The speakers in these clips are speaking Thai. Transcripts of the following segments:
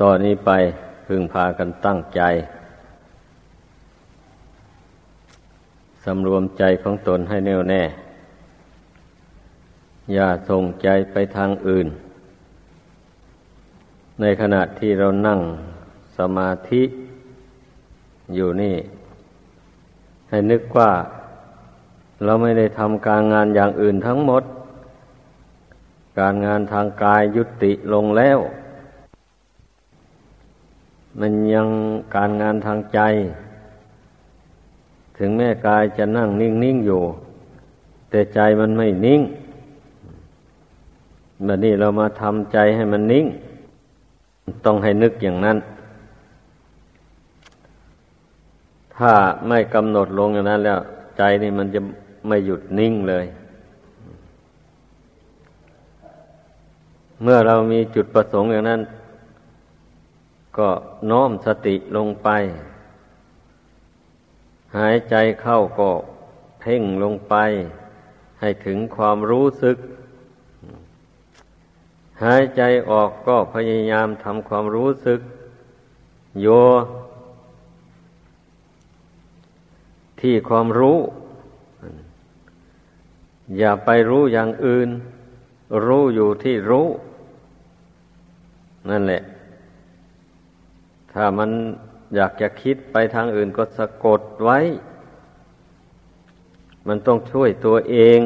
ต่อนนี้ไปพึงพากันตั้งใจสำรวมใจของตนให้แน่วแน่ อย่าส่งใจไปทางอื่น ในขณะที่เรานั่งสมาธิอยู่นี่ ให้นึกว่าเราไม่ได้ทำการงานอย่างอื่นทั้งหมด การงานทางกายยุติลงแล้ว มันยังการงานทางใจ ถึงแม่กายจะนั่งนิ่งๆอยู่ แต่ใจมันไม่นิ่งแบบนี้เรามาทำใจให้มันนิ่ง ต้องให้นึกอย่างนั้น ถ้าไม่กำหนดลงอย่างนั้นแล้ว ใจนี่มันจะไม่หยุดนิ่งเลย เมื่อเรามีจุดประสงค์อย่างนั้น ก็น้อมสติลงไป หายใจเข้าก็เพ่งลงไป ให้ถึงความรู้สึก หายใจออกก็พยายามทำความรู้สึก โย ที่ความรู้ อย่าไปรู้อย่างอื่น รู้อยู่ที่รู้ นั่นแหละ ถ้ามันอยากจะคิดไปทางอื่นก็สะกดไว้ มันต้องช่วยตัวเอง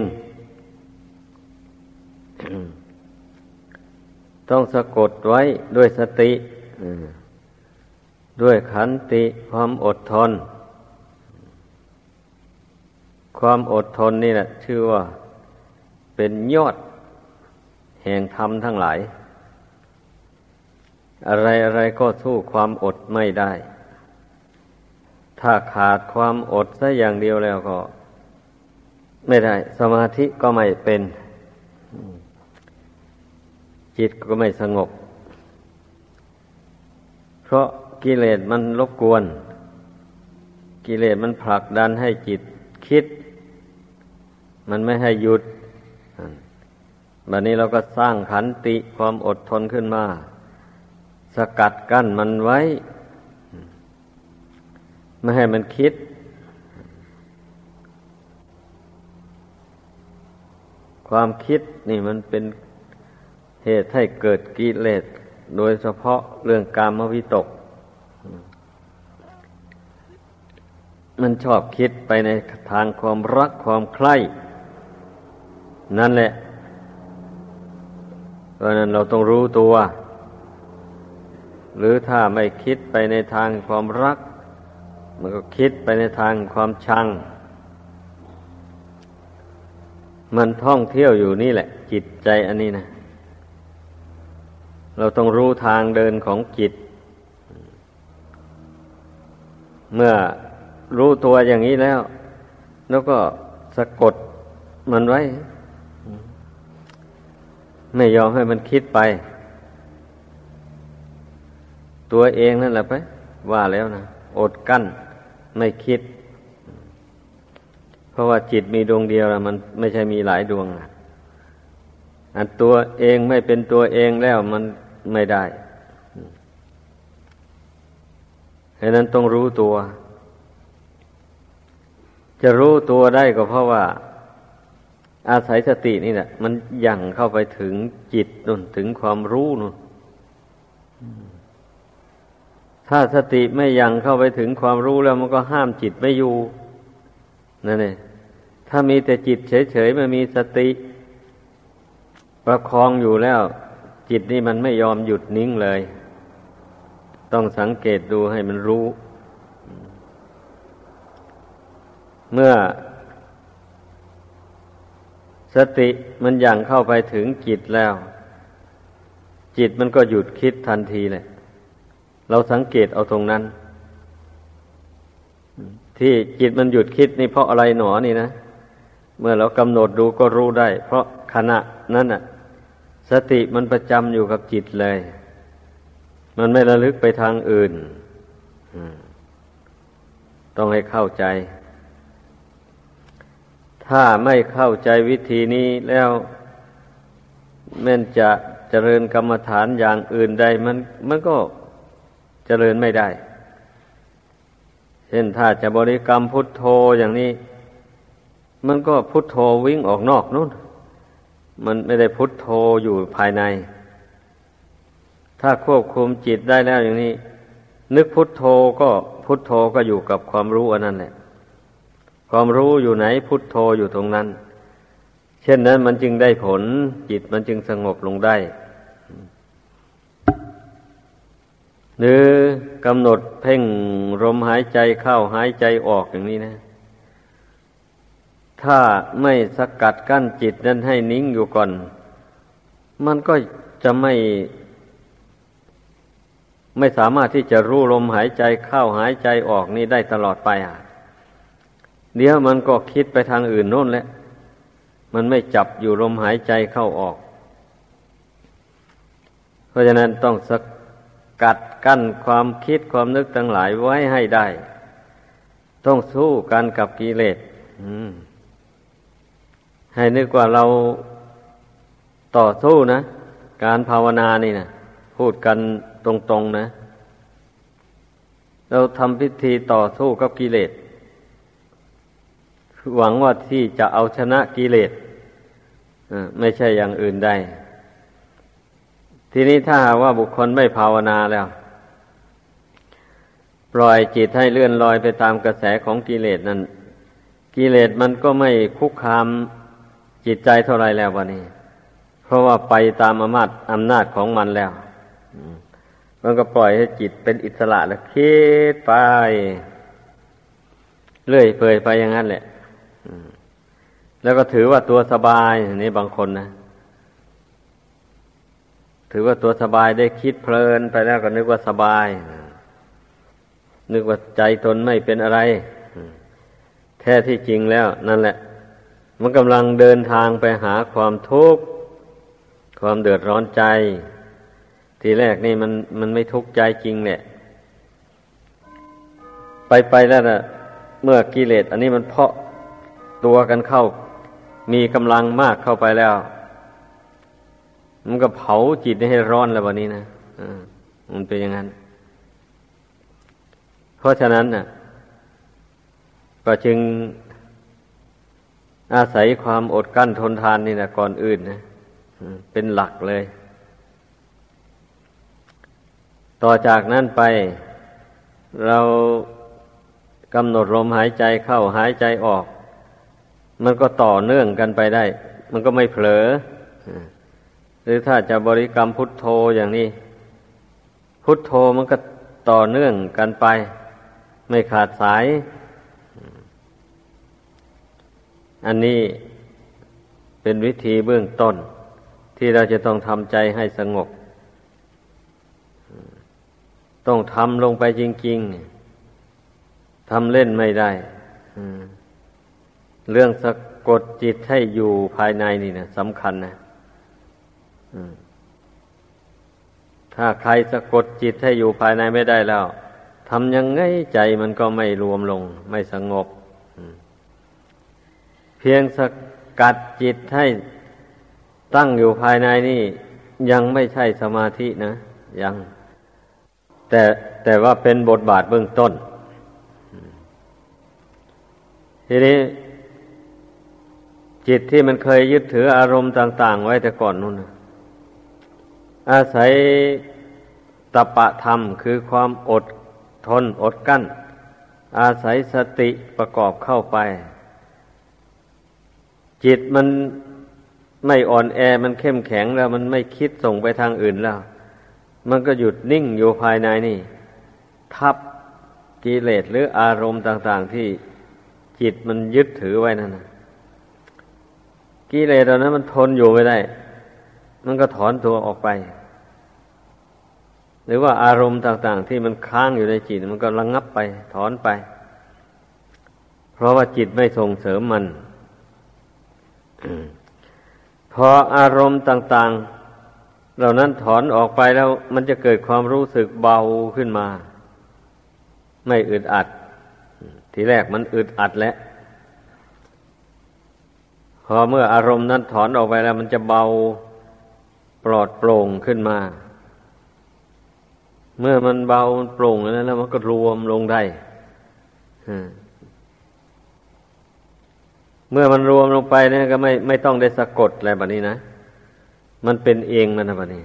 ต้องสะกดไว้ด้วยสติ ด้วยขันติความอดทน ความอดทนนี่แหละชื่อว่า เป็นยอด แห่งธรรมทั้งหลาย อะไรอะไรก็สู้ความอดไม่ได้ ถ้าขาดความอดซะอย่างเดียวแล้วก็ ไม่ได้ สมาธิก็ไม่เป็น จิตก็ไม่สงบ เพราะกิเลสมันรบกวน กิเลสมันผลักดันให้จิตคิด มันไม่ให้หยุด บัดนี้เราก็สร้างขันติความอดทนขึ้นมา สกัดกั้นมันไว้ ไม่ให้มันคิด ความคิดนี่มันเป็นเหตุให้เกิดกิเลสโดยเฉพาะเรื่องการมวิตก มันชอบคิดไปในทางความรักความใคร่ นั่นแหละเพราะนั้นเราต้องรู้ตัว หรือถ้าไม่คิดไปในทางความรัก มันก็คิดไปในทางความชัง มันท่องเที่ยวอยู่นี่แหละ จิตใจอันนี้นะ เราต้องรู้ทางเดินของจิต เมื่อรู้ตัวอย่างนี้แล้ว แล้วก็สะกดมันไว้ ไม่ยอมให้มันคิดไป ตัวเองนั่นแหละไป ว่าแล้วนะอดกั้นไม่คิด เพราะว่าจิตมีดวงเดียวแล้วมันไม่ใช่มีหลายดวงอันตัวเองไม่เป็นตัวเองแล้วมันไม่ได้ฉะนั้นต้องรู้ตัว จะรู้ตัวได้ก็เพราะว่า อาศัยสตินี่แหละมันยั่งเข้าไปถึงจิตนุ่นถึงความรู้นุ่น ถ้าสติไม่ยังเข้าไปถึงความรู้แล้วมันก็ห้ามจิตไม่อยู่นั่นเองถ้ามีแต่จิตเฉยๆไม่มีสติ ประคองอยู่แล้ว จิตนี่มันไม่ยอมหยุดนิ่งเลย ต้องสังเกตดูให้มันรู้ เมื่อ สติมันยังเข้าไปถึงจิตแล้ว จิตมันก็หยุดคิดทันทีเลย เราสังเกตเอาตรงนั้น ที่จิตมันหยุดคิดนี่เพราะอะไรหนอนี่นะ เมื่อเรากำหนดดูก็รู้ได้ เพราะขณะนั้นน่ะ สติมันประจำอยู่กับจิตเลย มันไม่ระลึกไปทางอื่นต้องให้เข้าใจ ถ้าไม่เข้าใจวิธีนี้แล้วแม่นจะเจริญกรรมฐานอย่างอื่นใดมันมันก็ เจริญไม่ได้ เช่นถ้าจะบริกรรมพุทโธอย่างนี้ มันก็พุทโธวิ่งออกนอกนู่น มันไม่ได้พุทโธอยู่ภายใน ถ้าควบคุมจิตได้แล้วอย่างนี้ นึกพุทโธก็พุทโธก็อยู่กับความรู้อันนั้นแหละ ความรู้อยู่ไหนพุทโธอยู่ตรงนั้น เช่นนั้นมันจึงได้ผลจิตมันจึงสงบลงได้ หรือกำหนดเพ่งลมหายใจเข้าหายใจออกอย่างนี้นะ ถ้าไม่สกัดกั้นจิตนั้นให้นิ่งอยู่ก่อน มันก็จะไม่ ไม่สามารถที่จะรู้ลมหายใจเข้าหายใจออกนี้ได้ตลอดไปอะ เดี๋ยวมันก็คิดไปทางอื่นโน่นแหละ มันไม่จับอยู่ลมหายใจเข้าออก เพราะฉะนั้นต้องสกัด กั้นความคิดความนึกทั้งหลายไว้ให้ได้ ต้องสู้กันกับกิเลสให้นึกว่าเราต่อสู้นะ การภาวนานี่นะพูดกันตรงๆนะ เราทำพิธีต่อสู้กับกิเลสหวังว่าที่จะเอาชนะกิเลสไม่ใช่อย่างอื่นได้ ทีนี้ถ้าหากว่าบุคคลไม่ภาวนาแล้ว ปล่อยจิตให้เลื่อนลอยไปตามกระแสของกิเลสนั้นกิเลสมันก็ไม่คุกคามจิตใจเท่าไรแล้ววันนี้เพราะว่าไปตามอำนาจอำนาจของมันแล้วมันก็ปล่อยให้จิตเป็นอิสระแล้วคิดไปเลื่อยเปื่อยไปอย่างนั้นแหละแล้วก็ถือว่าตัวสบายนี่บางคนนะถือว่าตัวสบายได้คิดเพลินไปแล้วก็นึกว่าสบาย นึกว่าใจตนไม่เป็นอะไร แท้ที่จริงแล้ว นั่นแหละ มันกำลังเดินทางไปหาความทุกข์ความเดือดร้อนใจ ทีแรกนี่มันมันไม่ทุกข์ใจจริงเนี่ยไปไปแล้วนะเมื่อกิเลสอันนี้มันเพาะตัวกันเข้า มีกำลังมากเข้าไปแล้ว มันก็เผาจิตให้ร้อนแล้ววันนี้นะมันเป็นอย่างนั้น ราะฉะนั้นน่ะ ก็จึงอาศัยความอดกั้นทนทานนี่นะก่อนอื่นนะเป็นหลักเลย ต่อจากนั้นไป เรากำหนดลมหายใจเข้าหายใจออก มันก็ต่อเนื่องกันไปได้ มันก็ไม่เผลอ หรือถ้าจะบริกรรมพุทโธอย่างนี้ พุทโธมันก็ต่อเนื่องกันไป ไม่ขาดสาย อันนี้เป็นวิธีเบื้องต้น ที่เราจะต้องทำใจให้สงบ ต้องทำลงไปจริง ๆทำเล่นไม่ได้เรื่องสะกดจิตให้อยู่ภายในนี่นะสำคัญนะถ้าใครสะกดจิตให้อยู่ภายในไม่ได้แล้ว ทำยังไงใจมันก็ไม่รวมลง ไม่สงบ เพียงสกัดจิตให้ตั้งอยู่ภายในนี่ ยังไม่ใช่สมาธินะ ยัง แต่แต่ว่าเป็นบทบาทเบื้องต้น ทีนี้ จิตที่มันเคยยึดถืออารมณ์ต่าง ๆ ไว้แต่ก่อนนู่นนะอาศัยตปะธรรมคือความอด ทนอดกั้น อาศัยสติประกอบเข้าไป จิตมันไม่อ่อนแอมันเข้มแข็งแล้ว มันไม่คิดส่งไปทางอื่นแล้ว มันก็หยุดนิ่งอยู่ภายในนี่ ทับกิเลสหรืออารมณ์ต่าง ๆ ที่จิตมันยึดถือไว้นั่นนะกิเลสตอนนั้นมันทนอยู่ไม่ได้ มันก็ถอนตัวออกไป หรือว่าอารมณ์ต่างๆ ที่มันค้างอยู่ในจิตมันก็ระงงับไปถอนไป เพราะว่าจิตไม่ส่งเสริมมัน พออารมณ์ต่างๆ เหล่านั้นถอนออกไปแล้วมันจะเกิดความรู้สึกเบาขึ้นมา ไม่อึดอัด ทีแรกมันอึดอัดแล้วพอเมื่ออารมณ์นั้นถอนออกไปแล้ว มันจะเบาปลอดโปร่งขึ้นมา เมื่อมันเบามันโปร่งแล้วแล้วมันก็รวมลงได้เมื่อมันรวมลงไปเนี่ยก็ไม่ไม่ต้องได้สะกดอะไรแบบนี้นะ มันเป็นเองมันนะแบบนี้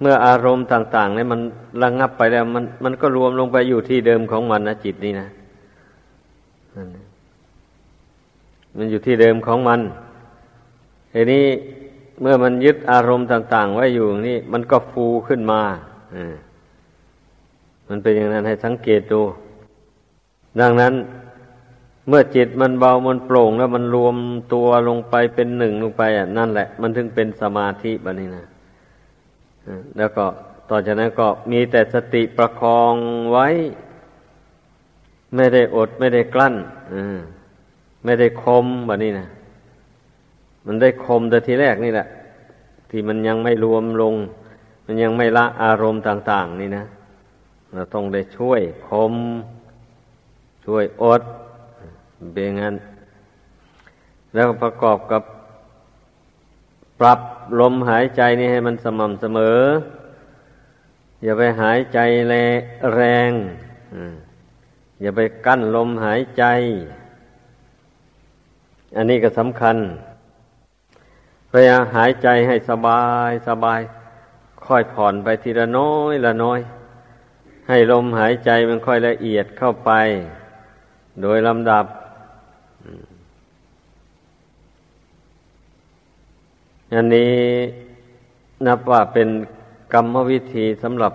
เมื่ออารมณ์ต่างๆเนี่ยมันระงงับไปแล้ว มันมันก็รวมลงไปอยู่ที่เดิมของมันนะจิตนี่นะมันอยู่ที่เดิมของมันทีนี้เมื่อมันยึดอารมณ์ต่าง ๆ ไว้อยู่นี่ มันก็ฟูขึ้นมาอ่า มันเป็นอย่างนั้นให้สังเกตดู ดังนั้น เมื่อจิตมันเบามันโปร่งแล้วมันรวมตัวลงไปเป็นหนึ่งลงไปอะนั่นแหละ มันถึงเป็นสมาธิแบบนี้นะแล้วก็ต่อจากนั้นก็มีแต่สติประคองไว้ ไม่ได้อดไม่ได้กลั้นไม่ได้คมแบบนี้นะมันได้คมแต่ทีแรกนี่แหละ ที่มันยังไม่รวมลง มันยังไม่ละอารมณ์ต่าง ๆ นี่นะเราต้องได้ช่วยคม ช่วยอดเบงั้น แล้วประกอบกับปรับลมหายใจนี่ให้มันสม่ำเสมอ อย่าไปหายใจแรงอย่าไปกั้นลมหายใจ อันนี้ก็สำคัญพยายามหายใจให้สบายสบาย ค่อยผ่อนไปทีละน้อยละน้อย ให้ลมหายใจมันค่อยละเอียดเข้าไป โดยลำดับ อันนี้นับว่าเป็นกรรมวิธีสำหรับ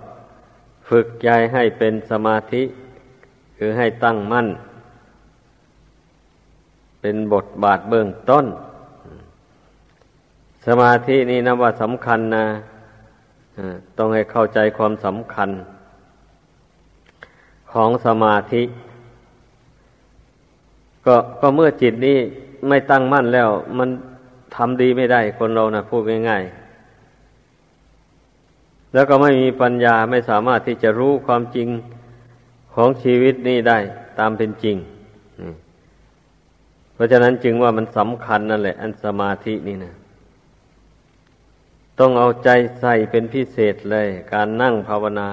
ฝึกใจให้เป็นสมาธิ คือให้ตั้งมั่น เป็นบทบาทเบื้องต้น สมาธินี่นะว่าสำคัญนะ ต้องให้เข้าใจความสำคัญ ของสมาธิ ก็ก็เมื่อจิตนี้ไม่ตั้งมั่นแล้ว มันทำดีไม่ได้คนเรานะพูดง่ายๆ แล้วก็ไม่มีปัญญาไม่สามารถที่จะรู้ความจริงของชีวิตนี้ได้ตามเป็นจริง เพราะฉะนั้นจึงว่ามันสำคัญนั่นแหละ อันสมาธินี่นะ ต้องเอาใจใส่เป็นพิเศษเลย การนั่งภาวนา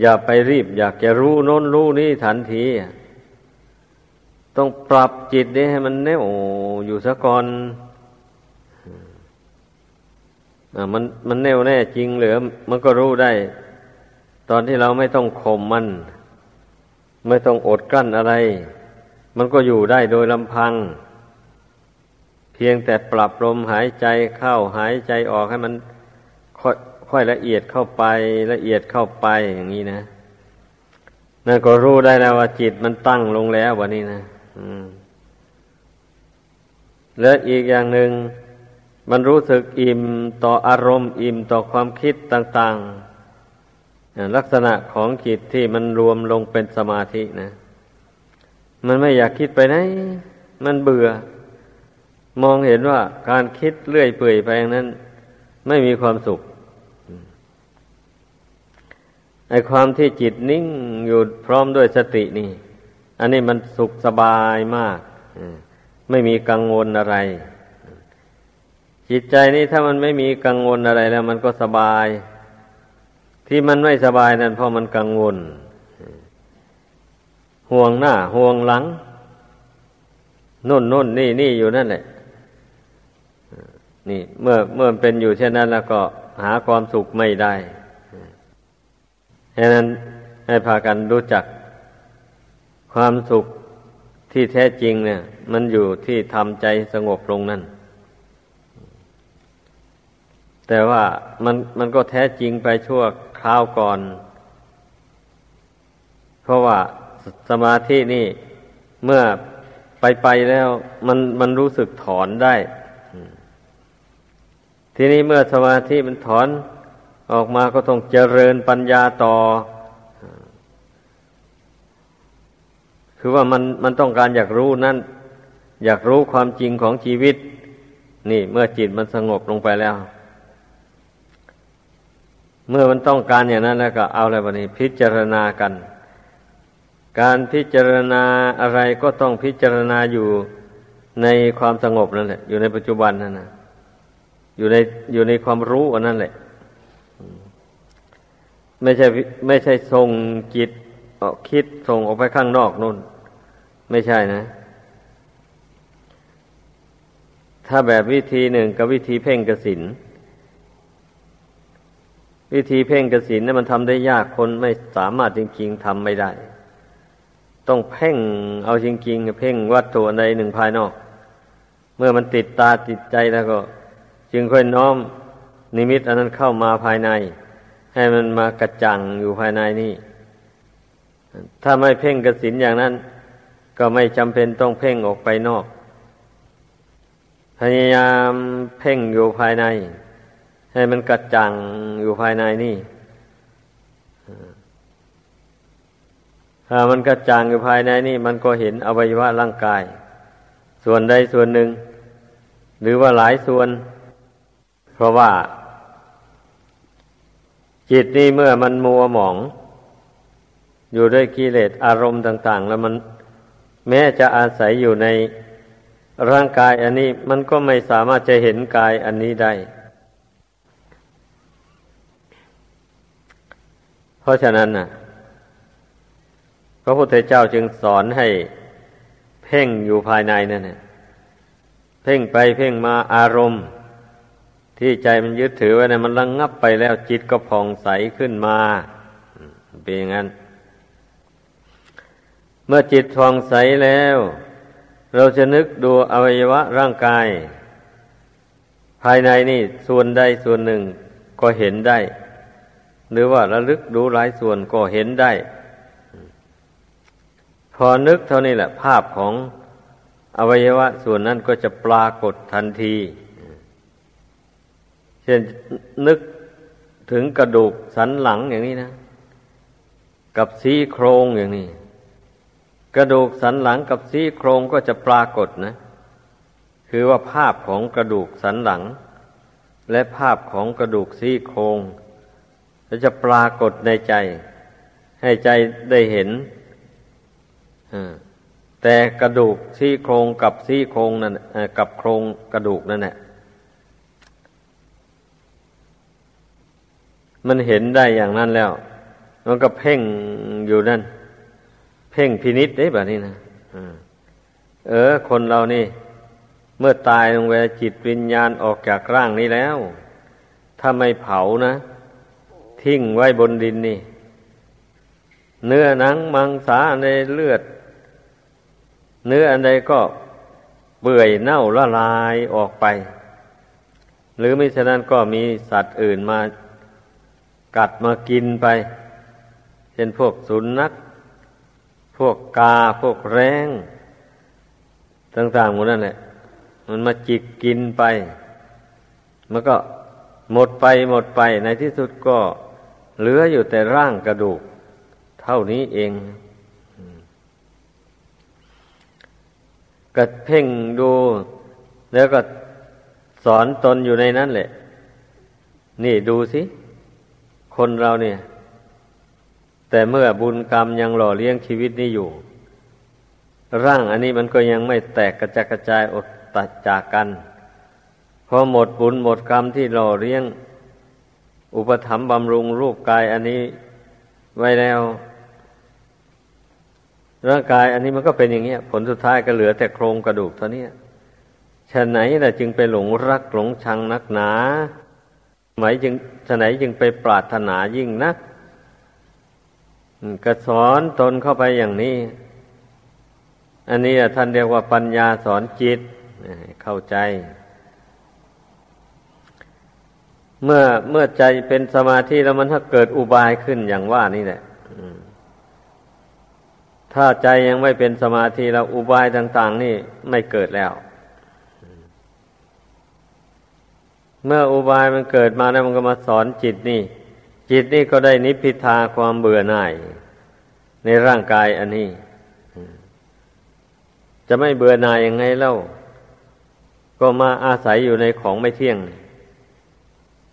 อย่าไปรีบ อยากจะรู้โน้นรู้นี่ทันที ต้องปรับจิตนี้ให้มันแน่วอยู่ซะก่อนอมันมันแน่วแน่จริงเหรือมันก็รู้ได้ ตอนที่เราไม่ต้องข่มมัน ไม่ต้องอดกั้นอะไร มันก็อยู่ได้โดยลำพัง เพียงแต่ปรับลมหายใจเข้าหายใจออกให้มันค่อยค่อยละเอียดเข้าไปละเอียดเข้าไปอย่างนี้นะนั่นก็รู้ได้แล้วว่าจิตมันตั้งลงแล้ววันนี้นะและอีกอย่างหนึ่งมันรู้สึกอิ่มต่ออารมณ์ อิ่มต่อความคิดต่างๆ ลักษณะของจิตที่มันรวมลงเป็นสมาธินะ มันไม่อยากคิดไปไหน มันเบื่อ มองเห็นว่าการคิดเลื่อยเปื่อยไปอย่างนั้น ไม่มีความสุขไอความที่จิตนิ่งอยู่พร้อมด้วยสตินี่ อันนี้มันสุขสบายมากไม่มีกังวลอะไร จิตใจนี่ถ้ามันไม่มีกังวลอะไรแล้ว มันก็สบาย ที่มันไม่สบายนั่นเพราะมันกังวล ห่วงหน้า ห่วงหลังนุ่นนุ่นนี่นี่อยู่นั่นแหละ นี่ เมื่อเมื่อเป็นอยู่เช่นนั้นแล้วก็หาความสุขไม่ได้ฉะนั้นให้พากันรู้จัก ความสุขที่แท้จริงเนี่ย มันอยู่ที่ทำใจสงบลงนั่น แต่ว่ามันมันก็แท้จริงไปชั่วคราวก่อน เพราะว่าสมาธินี่เมื่อไปไปแล้ว มันมันรู้สึกถอนได้ ทีนี้เมื่อสมาธิมันถอนออกมาก็ต้องเจริญปัญญาต่อ คือว่ามันมันต้องการอยากรู้นั่น อยากรู้ความจริงของชีวิต นี่ เมื่อจิตมันสงบลงไปแล้ว เมื่อมันต้องการอย่างนั้นแล้วก็เอาอะไรบ้านี้ พิจารณากัน การพิจารณาอะไรก็ต้องพิจารณาอยู่ในความสงบนั่นแหละอยู่ในปัจจุบันนั่นนะ อยู่ในอยู่ในความรู้อันนั้นแหละ ไม่ใช่ไม่ใช่ส่งจิตออกคิดส่งออกไปข้างนอกนู่น ไม่ใช่นะ ถ้าแบบวิธีหนึ่งกับวิธีเพ่งกสินวิธีเพ่งกสินนี่มันทำได้ยากคนไม่สามารถจริง ๆทำไม่ได้ ต้องเพ่งเอาจริง ๆ เพ่งวัตถุใดหนึ่งภายนอก เมื่อมันติดตาติดใจแล้วก็ จึงค่อยน้อมนิมิตอันนั้นเข้ามาภายใน ให้มันมากระจังอยู่ภายในนี่ ถ้าไม่เพ่งกสินอย่างนั้น ก็ไม่จำเป็นต้องเพ่งออกไปนอก พยายามเพ่งอยู่ภายใน ให้มันกระจ่างอยู่ภายในนี่ถ้ามันกระจ่างอยู่ภายในนี่ มันก็เห็นอวัยวะร่างกาย ส่วนใดส่วนหนึ่ง หรือว่าหลายส่วน เพราะว่า จิตนี่เมื่อมันมัวหมอง อยู่ด้วยกิเลสอารมณ์ต่าง ๆ แล้วมันแม้จะอาศัยอยู่ในร่างกายอันนี้มันก็ไม่สามารถจะเห็นกายอันนี้ได้ เพราะฉะนั้นน่ะพระพุทธเจ้าจึงสอนให้เพ่งอยู่ภายในนั่นแหละเพ่งไปเพ่งมาอารมณ์ ที่ใจมันยึดถือไว้นะมันระงงับไปแล้วจิตก็ผ่องใสขึ้นมาเป็นอย่างนั้น เมื่อจิตผ่องใสแล้ว เราจะนึกดูอวัยวะร่างกาย ภายในนี่ส่วนใดส่วนหนึ่งก็เห็นได้ หรือว่าระลึกดูหลายส่วนก็เห็นได้ พอนึกเท่านี้แหละ ภาพของอวัยวะส่วนนั้นก็จะปรากฏทันที เช่นนึกถึงกระดูกสันหลังอย่างนี้นะ กับซี่โครงอย่างนี้ กระดูกสันหลังกับซี่โครงก็จะปรากฏนะ คือว่าภาพของกระดูกสันหลัง และภาพของกระดูกซี่โครงจะปรากฏในใจ ให้ใจได้เห็นแต่กระดูกซี่โครงกับซี่โครงนั่นกับโครงกระดูกนั่นแหละ มันเห็นได้อย่างนั้นแล้ว มันก็เพ่งอยู่นั่น เพ่งพินิษได้แบบนี้นะเออ คนเรานี่ เมื่อตายลงไปจิตวิญญาณออกจากร่างนี้แล้ว ถ้าไม่เผานะ ทิ้งไว้บนดินนี่ เนื้อหนังมังสาในเลือด เนื้ออันใดก็เปื่อยเน่าละลายออกไป หรือไม่ฉะนั้นก็มีสัตว์อื่นมา กัดมากินไป เช่นพวกสุนัขพวกกาพวกแรงต่างๆหมดนั่นแหละมันมาจิกกินไป มันก็หมดไปหมดไปในที่สุดก็เหลืออยู่แต่ร่างกระดูก เท่านี้เองก็เพ่งดู แล้วก็สอนตนอยู่ในนั้นแหละ นี่ดูสิ คนเราเนี่ย แต่เมื่อบุญกรรมยังหล่อเลี้ยงชีวิตนี้อยู่ ร่างอันนี้มันก็ยังไม่แตกกระจกระจายอดตัดจากกันพอหมดบุญหมดกรรมที่หล่อเลี้ยง อุปถัมภ์บำรุงรูปกายอันนี้ไว้แล้ว ร่างกายอันนี้มันก็เป็นอย่างเงี้ย ผลสุดท้ายก็เหลือแต่โครงกระดูกเท่านี้ฉะไหนล่ะจึงไปหลงรักหลงชังนักหนา หมายจึงฉะไหนจึงไปปรารถนายิ่งนักก็สอนตนเข้าไปอย่างนี้ อันนี้ท่านเรียกว่าปัญญาสอนจิตเข้าใจ เมื่อเมื่อใจเป็นสมาธิแล้วมันถ้าเกิดอุบายขึ้นอย่างว่านี่แหละถ้าใจยังไม่เป็นสมาธิแล้วอุบายต่าง ๆ นี่ไม่เกิดแล้ว เมื่ออุบายมันเกิดมาแล้วมันก็มาสอนจิตนี่ จิตนี่ก็ได้นิพพิทาความเบื่อหน่าย ในร่างกายอันนี้ จะไม่เบื่อหน่ายยังไงเล่า ก็มาอาศัยอยู่ในของไม่เที่ยง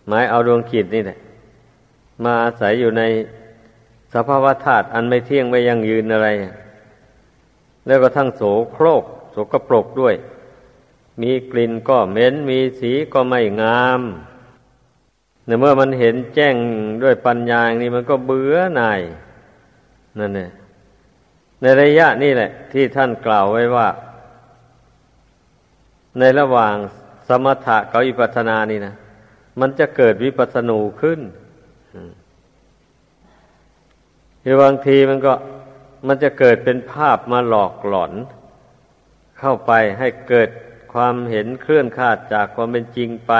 หมายเอาดวงจิตนี่แหละ มาอาศัยอยู่ในสภาวะธาตุอันไม่เที่ยงไม่ยั่งยืนอะไร แล้วก็ทั้งโสโครกโสกรปรกด้วย มีกลิ่นก็เหม็น มีสีก็ไม่งามในเมื่อมันเห็นแจ้งด้วยปัญญาอย่างนี้มันก็เบื่อหน่าย นั่นเนี่ยในระยะนี้แหละ ที่ท่านกล่าวไว้ว่า ในระหว่างสมถะกับวิปัสสนานี่นะมันจะเกิดวิปัสสนูขึ้นคือบางทีมันก็มันจะเกิดเป็นภาพมาหลอกหลอน เข้าไปให้เกิด ความเห็นเคลื่อนคาดจากความเป็นจริงไป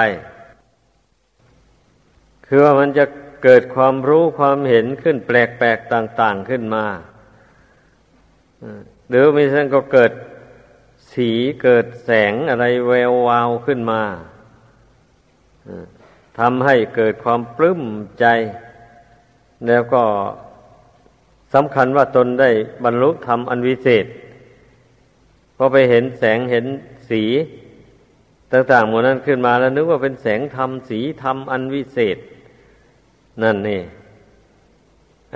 คือว่ามันจะเกิดความรู้ความเห็นขึ้นแปลกๆต่าง ๆขึ้นมาหรือไม่ใช่ก็เกิดสีเกิดแสงอะไรแวววาวขึ้นมาทำให้เกิดความปลื้มใจ แล้วก็สำคัญว่าตนได้บรรลุธรรมอันวิเศษพอไปเห็นแสงเห็น สีต่างๆหมดนั้นขึ้นมาแล้วนึกว่าเป็นแสงธรรมสีธรรมอันวิเศษ นั่นนี่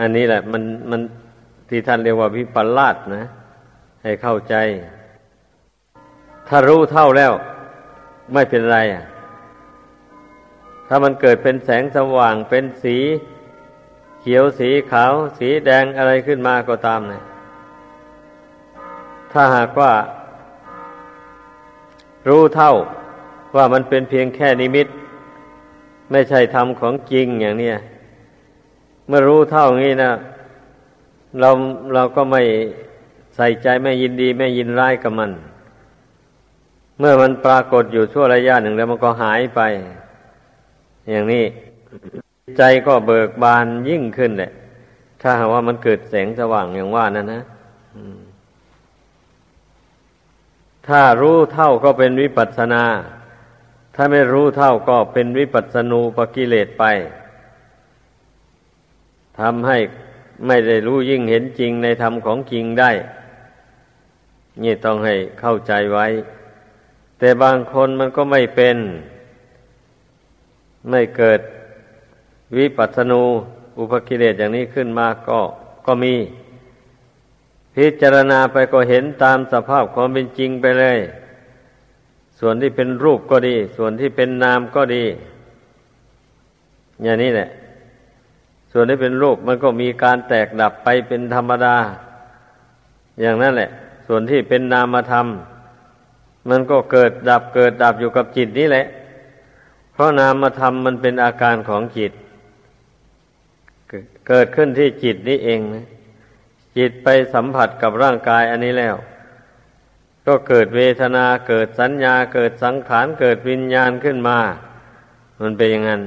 อันนี้แหละ มันมันที่ท่านเรียกว่าวิปลาสนะ ให้เข้าใจ ถ้ารู้เท่าแล้ว ไม่เป็นไรอะ ถ้ามันเกิดเป็นแสงสว่างเป็นสีเขียวสีขาว สีแดงอะไรขึ้นมาก็ตามนะถ้าหากว่า รู้เท่าว่ามันเป็นเพียงแค่นิมิต ไม่ใช่ธรรมของจริงอย่างนี้เมื่อรู้เท่างี้นะเราเราก็ไม่ใส่ใจไม่ยินดีไม่ยินร้ายกับมัน เมื่อมันปรากฏอยู่ชั่วระยะหนึ่งแล้วมันก็หายไป อย่างนี้ใจก็เบิกบานยิ่งขึ้นแหละ ถ้าหากว่ามันเกิดแสงสว่างอย่างว่านั่นนะ ถ้ารู้เท่าก็เป็นวิปัสนา ถ้าไม่รู้เท่าก็เป็นวิปัสนูปกิเลสไปทำให้ไม่ได้รู้ยิ่งเห็นจริงในธรรมของจริงได้นี่ต้องให้เข้าใจไว้ แต่บางคนมันก็ไม่เป็น ไม่เกิดวิปัสสนูอุปกิเลสอย่างนี้ขึ้นมาก็ก็มี พิจารณาไปก็เห็นตามสภาพความเป็นจริงไปเลย ส่วนที่เป็นรูปก็ดี ส่วนที่เป็นนามก็ดี อย่างนี้แหละ ส่วนที่เป็นรูปมันก็มีการแตกดับไปเป็นธรรมดา อย่างนั้นแหละ ส่วนที่เป็นนามธรรม มันก็เกิดดับเกิดดับอยู่กับจิตนี่แหละ เพราะนามธรรมมันเป็นอาการของจิต เกิดขึ้นที่จิตนี่เองนะ จิตไปสัมผัสกับร่างกายอันนี้แล้ว ก็เกิดเวทนาเกิดสัญญาเกิดสังขารเกิดวิญญาณขึ้นมา มันเป็นอย่างนั้น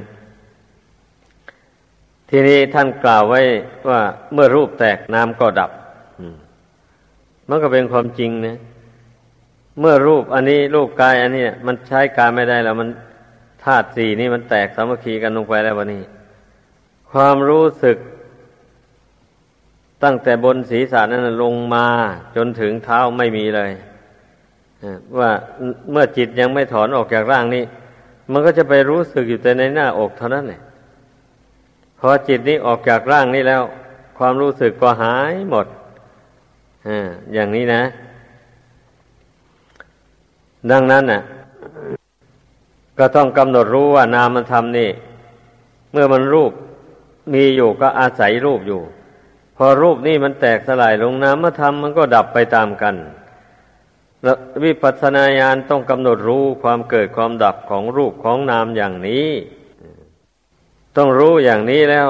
ทีนี้ท่านกล่าวไว้ว่าเมื่อรูปแตกน้ำก็ดับมันก็เป็นความจริงนะเมื่อรูปอันนี้รูปกายอันนี้มันใช้การไม่ได้แล้ว มันธาตุสี่นี่มันแตกสามัคคีกันลงไปแล้ววันนี้ ความรู้สึก ตั้งแต่บนศีรษะนั้นลงมาจนถึงเท้าไม่มีเลยว่าเมื่อจิตยังไม่ถอนออกจากร่างนี้ มันก็จะไปรู้สึกอยู่แต่ในหน้าอกเท่านั้นแหละพอจิตนี้ออกจากร่างนี้แล้ว ความรู้สึกก็หายหมดออย่างนี้นะ ดังนั้นน่ะ ก็ต้องกำหนดรู้ว่านามธรรมนี่ เมื่อมันรูปมีอยู่ก็อาศัยรูปอยู่ พอรูปนี่มันแตกสลายลงนามธรรมมันก็ดับไปตามกันแล้ววิปัสสนาญาณต้องกำหนดรู้ความเกิดความดับของรูปของนามอย่างนี้ ต้องรู้อย่างนี้แล้ว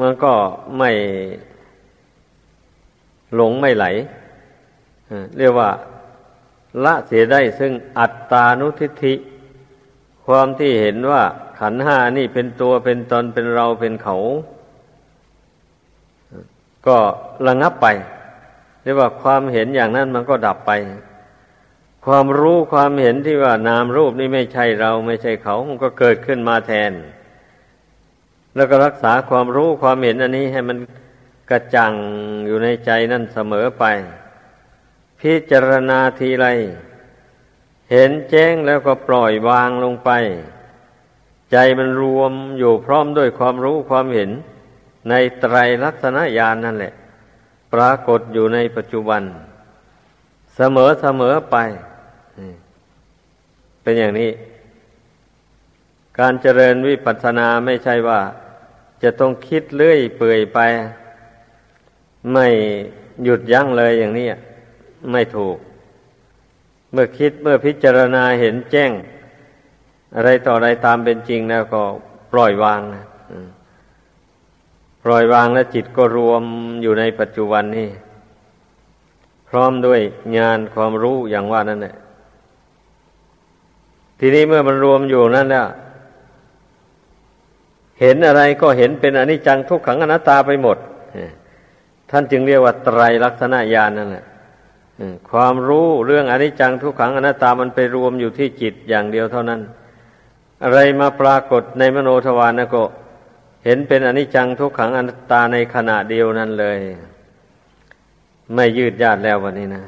มันก็ไม่หลงไม่ไหล เรียกว่าละเสียได้ซึ่งอัตตานุทิฏฐิ ความที่เห็นว่าขันห้านี่เป็นตัวเป็นตนเป็นเราเป็นเขา ก็ระงับไปเรียกว่าความเห็นอย่างนั้นมันก็ดับไป ความรู้ความเห็นที่ว่านามรูปนี่ไม่ใช่เราไม่ใช่เขา มันก็เกิดขึ้นมาแทน แล้วก็รักษาความรู้ความเห็นอันนี้ให้มันกระจ่างอยู่ในใจนั่นเสมอไป พิจารณาทีไร เห็นแจ้งแล้วก็ปล่อยวางลงไป ใจมันรวมอยู่พร้อมด้วยความรู้ความเห็น ในไตรลักษณญาณนนั่นแหละ ปรากฏอยู่ในปัจจุบัน เสมอเสมอไป เป็นอย่างนี้ การเจริญวิปัสสนาไม่ใช่ว่า จะต้องคิดเลื่อยเปื่อยไป ไม่หยุดยั้งเลยอย่างนี้ไม่ถูก เมื่อคิดเมื่อพิจารณาเห็นแจ้ง อะไรต่ออะไรตามเป็นจริงแล้วก็ปล่อยวางนะ ปล่อยวางแล้วจิตก็รวมอยู่ในปัจจุบันนี่พร้อมด้วยงานความรู้อย่างว่านั่นแหละทีนี้เมื่อมันรวมอยู่นั่นแล้วเห็นอะไรก็เห็นเป็นอนิจจังทุกขังอนัตตาไปหมด ท่านจึงเรียกว่าไตรลักษณญาณนั่นแหละความรู้เรื่องอนิจจังทุกขังอนัตตามันไปรวมอยู่ที่จิตอย่างเดียวเท่านั้น อะไรมาปรากฏในมโนทวารนก็ เห็นเป็นอนิจจังทุกขังอนัตตาในขณะเดียวนั้นเลย ไม่ยืดยาดแล้ววันนี้นะ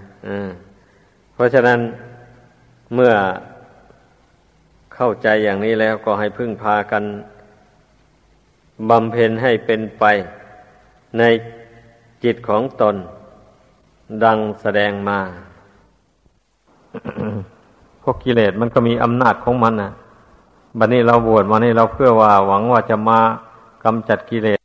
เพราะฉะนั้นเมื่อเข้าใจอย่างนี้แล้วก็ให้พึ่งพากันบำเพ็ญให้เป็นไปในจิตของตน ดังแสดงมา พวกกิเลสมันก็มีอำนาจของมันนะบัดนี้เราบวชมานี่เราเพื่อว่าหวังว่าจะมา กำจัดกิเลส